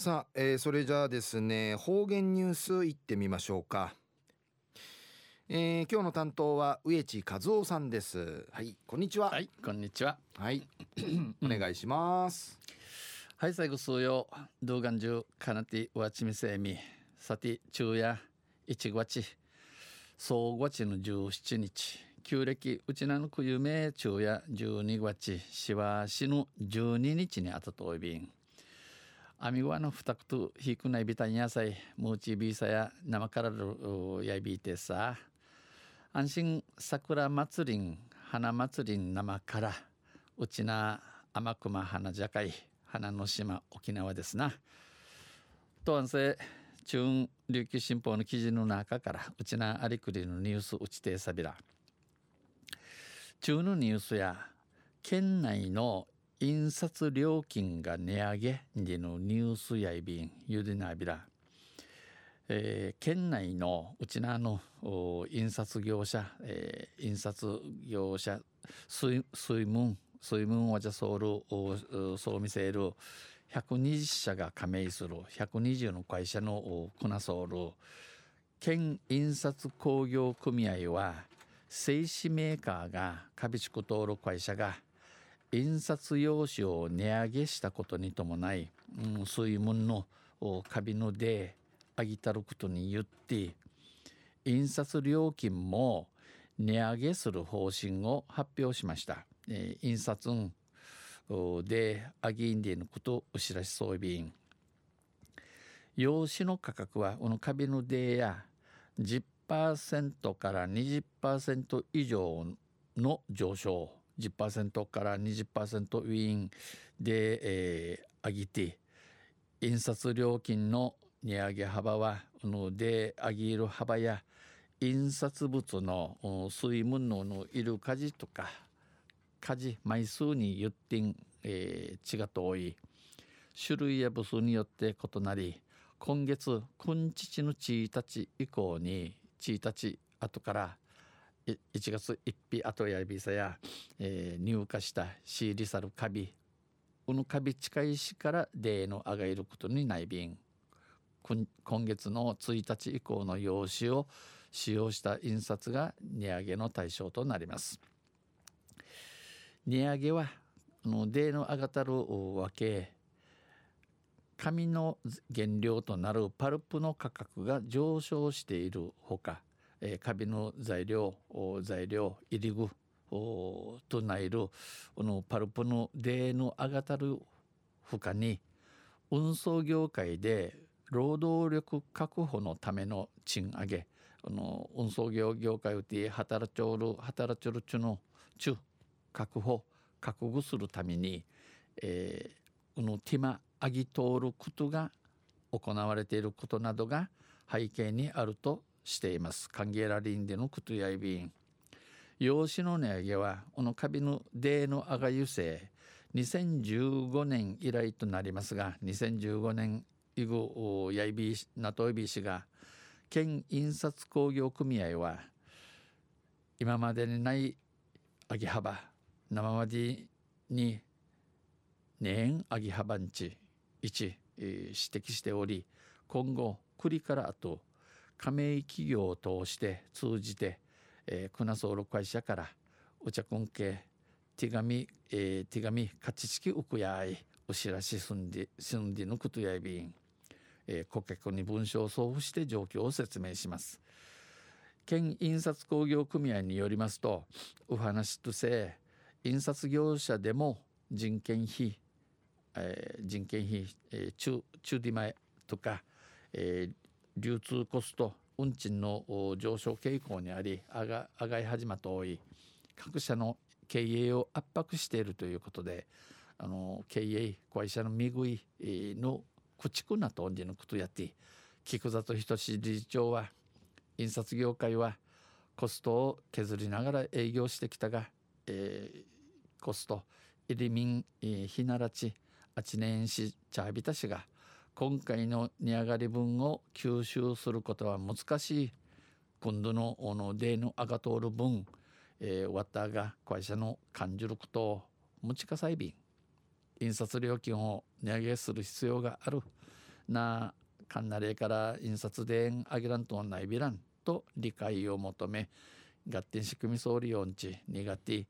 さあ、えー、それじゃあですね方言ニュースいってみましょうか、えー、今日の担当は植地和夫さんです。はいこんにちは。はいこんにちは。はい お願いします。はい最後数曜動画中かなてわちみせみ。さて昼夜1月総月の17日。旧暦うちなのくゆめ昼夜12月しわしの12日にあたとおいびんアミワのふたくとひくないびたんやさいムーチビーサや生からるやいびいてさ。安心桜祭りん花祭りん生から。うちな天熊花じゃかい花の島沖縄ですな。とあんせ中琉球新報の記事の中からうちなありくりのニュースうちてさびら。中のニュースや県内の印刷料金が値上げでのニュースやいびんゆでなびら、えー、県内のうちなの印刷業者、えー、印刷業者水水門水門はじゃそうるそう見せる120社が加盟する120の会社のクナソール県印刷工業組合は製紙メーカーが株式登録会社が印刷用紙を値上げしたことに伴い、うん、そういうもののカビのであぎたることによって印刷料金も値上げする方針を発表しました。えー、印刷であぎんでのことお知らしそうびん用紙の価格はこのカビのでや10%から20%以上の上昇10%から20%ウィーンで、えー、上げて印刷料金の値上げ幅はので上げる幅や印刷物の水分ののいる家事とか家事枚数によってん、えー、違って多い。種類や部数によって異なり今月今日の1日以降に1日後から1月1日後やびさや、えー、入荷した仕入りさるカビこのカビ近いしからデーの上がいることにない便。今月の1日以降の用紙を使用した印刷が値上げの対象となります。値上げはのデーの上がたるわけ紙の原料となるパルプの価格が上昇しているほかえー、カビの材料材料入り具となるこのパルプのデーの上がたる負荷に運送業界で労働力確保のための賃上げこの運送業業界で働ちょる働ちょるちゅのちゅ確保確保するために、えー、このティマアギ通ることが行われていることなどが背景にあるとしています。歓迎ラリンでのクトヤイビン用紙の値上げはこのカビのデーの上がゆせ2015年以来となりますが2015年以後やいびなといびしが県印刷工業組合は今までにない上げ幅生までに年上げ幅んち1、えー、指摘しており今後栗からあと加盟企業を通して通じて、えー、クナソール会社からお茶根系手紙、えー、手紙勝ち式うくやいお知らしすんですんでのことやいびん、えー、顧客に文書を送付して状況を説明します。県印刷工業組合によりますとお話とせ印刷業者でも人件費、えー、人件費、えー、中中ディ前とか、えー、流通コスト運賃の上昇傾向にあり上が上がり始まって多い。各社の経営を圧迫しているということであの経営会社の見食いの駆逐なとんじのことやって菊里仁理事長は印刷業界はコストを削りながら営業してきたが、えー、コストエリミン、えー、ひならちあちねんしちゃびたしが今回の値上がり分を吸収することは難しい。今度のおのデーの上が通る分、えー、ワッターが会社の感じる。ことを持ちかさいびん印刷料金を値上げする必要がある。なかんなれから印刷でんあげらんとんないびらん。と理解を求め合点仕組み総理音痴苦手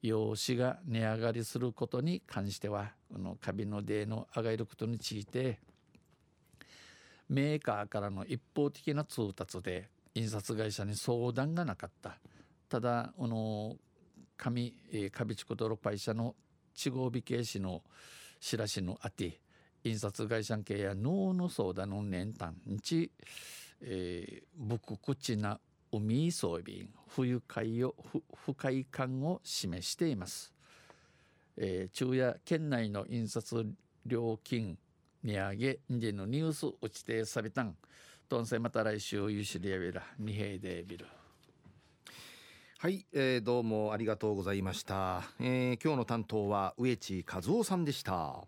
用紙が値上がりすることに関してはこのカビのデーの上がることについてメーカーからの一方的な通達で印刷会社に相談がなかった。ただこの紙カビチコトロ会社の地合美形師の知らしのあて印刷会社系や脳の相談の年単日、えー、ぶくくちな海装備不愉快を不快感を示しています、えー、昼夜県内の印刷料金値上げでのニュース打ちてさびたん。とんせまた来週ゆしりやびら二平でビルはい、えー、どうもありがとうございました、えー、今日の担当は植地和夫さんでした。